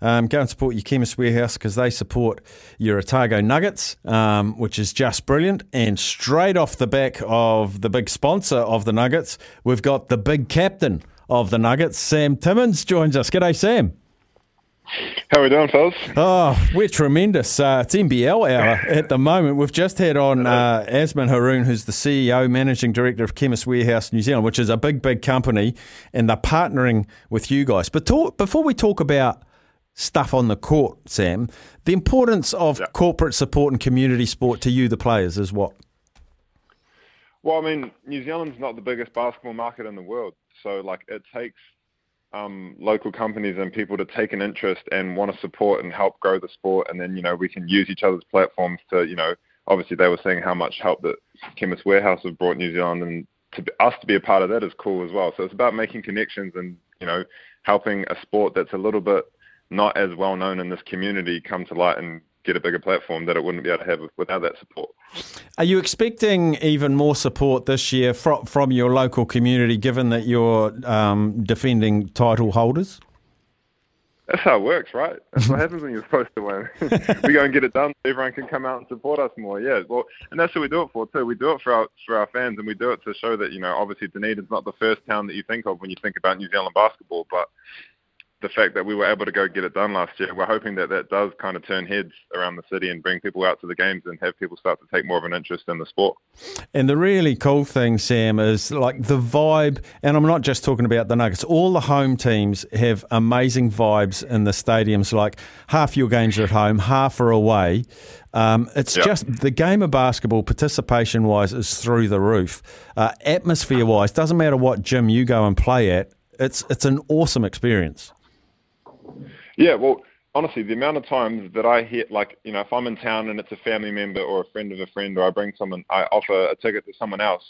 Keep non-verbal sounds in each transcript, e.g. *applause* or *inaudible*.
Um, go and support your Chemist Warehouse because they support your Otago Nuggets, um, which is just brilliant. And straight off the back of the big sponsor of the Nuggets, we've got the big captain of the Nuggets, Sam Timmins, joins us. G'day, Sam. How are we doing, fellas? Oh, we're tremendous. Uh, it's NBL hour *laughs* at the moment. We've just had on uh, Azman Haroon, who's the CEO, Managing Director of Chemist Warehouse New Zealand, which is a big, big company, and they're partnering with you guys. But talk, before we talk about stuff on the court, Sam, the importance of Yeah. corporate support and community sport to you, the players, is what? Well, I mean, New Zealand's not the biggest basketball market in the world, so like it takes um, local companies and people to take an interest and want to support and help grow the sport, and then you know we can use each other's platforms to you know obviously they were saying how much help that Chemist Warehouse have brought New Zealand, and to be, us to be a part of that is cool as well. So it's about making connections and you know helping a sport that's a little bit not as well known in this community come to light and get a bigger platform that it wouldn't be able to have without that support. Are you expecting even more support this year from, from your local community, given that you're um, defending title holders? That's how it works, right? That's what happens when you're supposed to win. *laughs* we go and get it done. So everyone can come out and support us more. Yeah, well, and that's what we do it for too. We do it for our for our fans, and we do it to show that you know, obviously Dunedin's not the first town that you think of when you think about New Zealand basketball, but the fact that we were able to go get it done last year, we're hoping that that does kind of turn heads around the city and bring people out to the games and have people start to take more of an interest in the sport. And the really cool thing, Sam, is like the vibe, and I'm not just talking about the Nuggets, all the home teams have amazing vibes in the stadiums. Like half your games are at home, half are away. Um, it's Yep. just the game of basketball, participation wise, is through the roof. Uh, atmosphere wise, doesn't matter what gym you go and play at, it's, it's an awesome experience. Yeah, well, honestly, the amount of times that I hit, like, you know, if I'm in town and it's a family member or a friend of a friend, or I bring someone, I offer a ticket to someone else,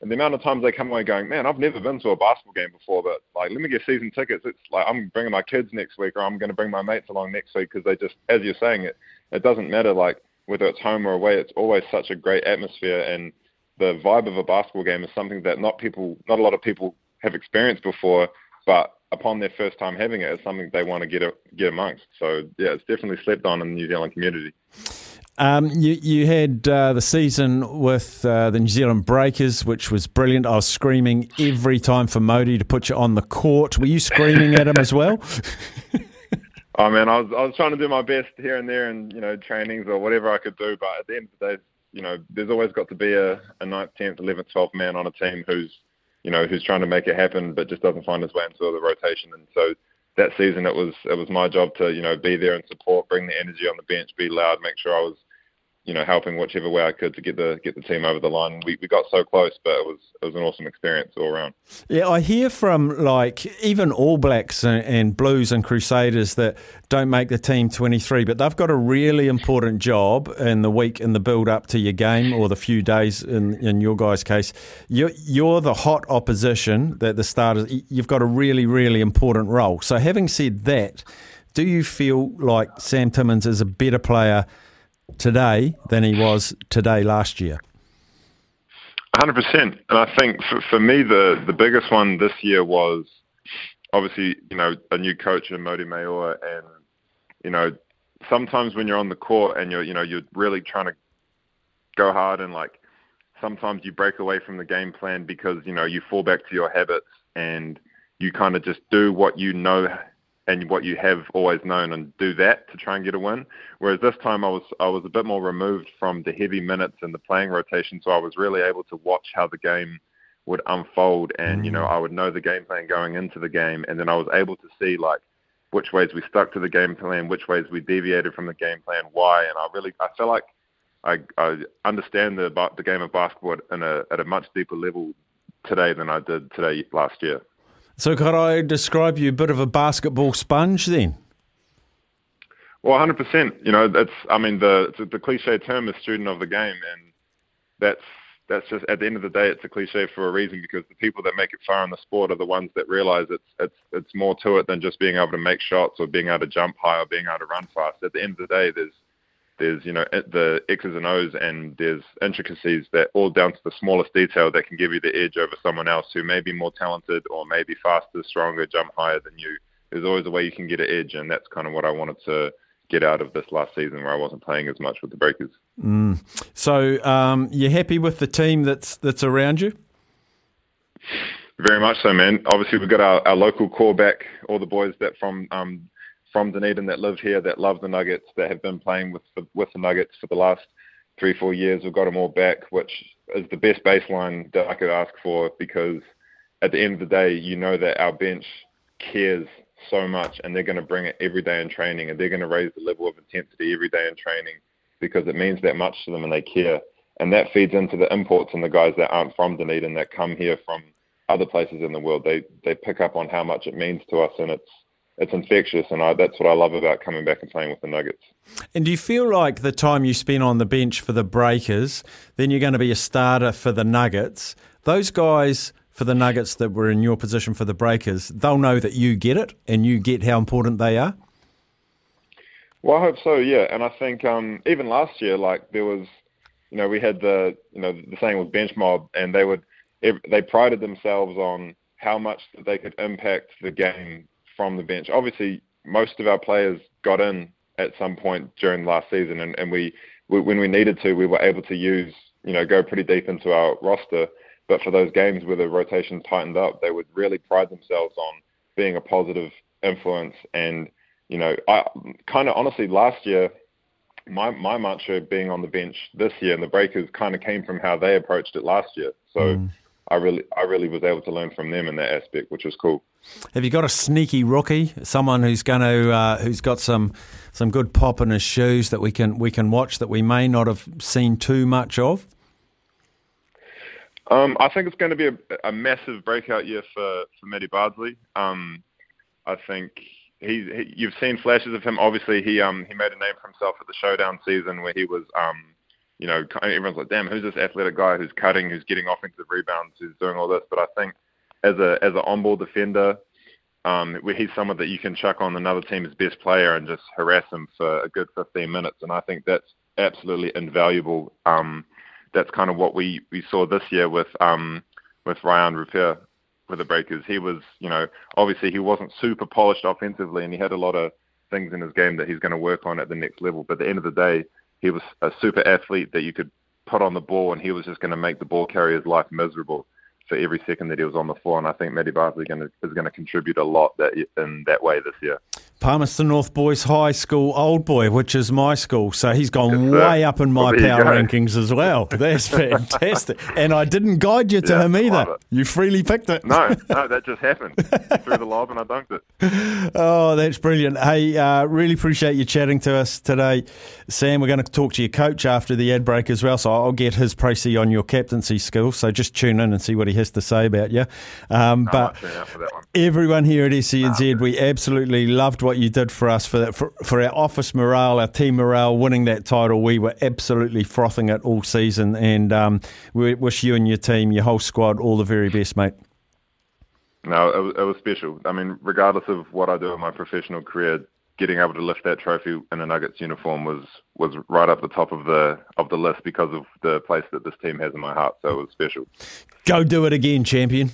and the amount of times they come away going, man, I've never been to a basketball game before, but like, let me get season tickets. It's like I'm bringing my kids next week, or I'm going to bring my mates along next week because they just, as you're saying, it, it doesn't matter like whether it's home or away. It's always such a great atmosphere, and the vibe of a basketball game is something that not people, not a lot of people have experienced before, but upon their first time having it, it's something they want to get a, get amongst. So yeah, it's definitely slept on in the New Zealand community. Um, you, you had uh, the season with uh, the New Zealand Breakers, which was brilliant. I was screaming every time for Mody to put you on the court. Were you screaming at him as well? *laughs* Oh man, I was I was trying to do my best here and there, and you know trainings or whatever I could do. But at the end of the day, you know, there's always got to be a, a ninth, tenth, eleventh, twelfth man on a team who's you know who's trying to make it happen, but just doesn't find his way into the rotation. And so that season, it was it was my job to you know be there and support, bring the energy on the bench, be loud, make sure I was you know helping whichever way I could to get the get the team over the line. We we got so close, but it was it was an awesome experience all around. Yeah, I hear from like even All Blacks and, and Blues and Crusaders that don't make the team 23, but they've got a really important job in the week in the build up to your game or the few days in, in your guys' case. You're, you're the hot opposition that the starters, you've got a really, really important role. So, having said that, do you feel like Sam Timmins is a better player today than he was today last year? Hundred percent, and I think for, for me the the biggest one this year was obviously you know a new coach in Mody Maor, and you know sometimes when you're on the court and you're you know you're really trying to go hard and like sometimes you break away from the game plan because you know you fall back to your habits and you kind of just do what you know and what you have always known and do that to try and get a win. Whereas this time I was I was a bit more removed from the heavy minutes and the playing rotation, so I was really able to watch how the game would unfold and you know mm. I would know the game plan going into the game and then I was able to see like which ways we stuck to the game plan, which ways we deviated from the game plan, why, and I really I feel like I, I understand the the game of basketball in a, at a much deeper level today than I did today last year. So, could I describe you a bit of a basketball sponge then? Well, 100%. You know, that's I mean the the cliche term is student of the game, and that's that's just at the end of the day, it's a cliche for a reason because the people that make it far in the sport are the ones that realize it's it's it's more to it than just being able to make shots or being able to jump high or being able to run fast. At the end of the day, there's there's you know the X's and O's and there's intricacies that all down to the smallest detail that can give you the edge over someone else who may be more talented or maybe faster, stronger, jump higher than you. There's always a way you can get an edge, and that's kind of what I wanted to get out of this last season where I wasn't playing as much with the Breakers. Mm. So um, you're happy with the team that's that's around you? Very much so, man. Obviously, we've got our, our local core back, all the boys that from um, from Dunedin that live here, that love the Nuggets, that have been playing with the, with the Nuggets for the last three, four years. We've got them all back, which is the best baseline that I could ask for because at the end of the day, you know that our bench cares so much and they're going to bring it every day in training and they're going to raise the level of intensity every day in training because it means that much to them and they care. And that feeds into the imports and the guys that aren't from Dunedin that come here from other places in the world. They they pick up on how much it means to us and it's it's infectious and I, that's what I love about coming back and playing with the Nuggets. And do you feel like the time you spend on the bench for the Breakers, then you're going to be a starter for the Nuggets? Those guys for the Nuggets that were in your position for the Breakers, they'll know that you get it and you get how important they are? Well, I hope so, yeah. And I think um, even last year, like there was, you know, we had the, you know, the saying was bench mob, and they would, they prided themselves on how much they could impact the game from the bench. Obviously, most of our players got in at some point during last season, and, and we, we, when we needed to, we were able to use, you know, go pretty deep into our roster. But for those games where the rotation tightened up, they would really pride themselves on being a positive influence. And you know, I kind of honestly last year, my my mantra being on the bench this year and the Breakers kind of came from how they approached it last year. So. Mm. I really, I really was able to learn from them in that aspect, which was cool. Have you got a sneaky rookie, someone who's going to, uh, who's got some, some good pop in his shoes that we can, we can watch that we may not have seen too much of? Um, I think it's going to be a, a massive breakout year for for Matty Bardsley. Um, I think he, he, you've seen flashes of him. Obviously, he um he made a name for himself at the Showdown season where he was um you know everyone's like, damn, who's this athletic guy who's cutting, who's getting offensive rebounds, who's doing all this. But I think as a as an on-ball defender, um, he's someone that you can chuck on another team's best player and just harass him for a good 15 minutes, and I think that's absolutely invaluable. Um, that's kind of what we, we saw this year with um, with Rayan Rupert with the Breakers. He was, you know, obviously he wasn't super polished offensively, and he had a lot of things in his game that he's going to work on at the next level. But at the end of the day, he was a super athlete that you could put on the ball, and he was just going to make the ball carrier's life miserable for every second that he was on the floor. And I think Matty Bardsley is going to contribute a lot that, in that way this year. Palmerston North Boys High School Old Boy, which is my school. So he's gone way up in my well, power rankings as well. *laughs* That's fantastic. and I didn't guide you to yeah, him either. You freely picked it. No, *laughs* no, that just happened. threw the lob and I dunked it. Oh, that's brilliant. Hey, uh, really appreciate you chatting to us today. Sam, we're going to talk to your coach after the ad break as well. So I'll get his précis on your captaincy skills. So just tune in and see what he has to say about you. Um, but everyone here at SENZ, we absolutely loved what you did for us for that for, for our office morale, our team morale, winning that title. We were absolutely frothing it all season, and um, we wish you and your team, your whole squad, all the very best, mate. No, it was, it was special. I mean, regardless of what I do in my professional career, getting able to lift that trophy in a Nuggets uniform was was right up the top of the of the list because of the place that this team has in my heart. So it was special. Go do it again, champion.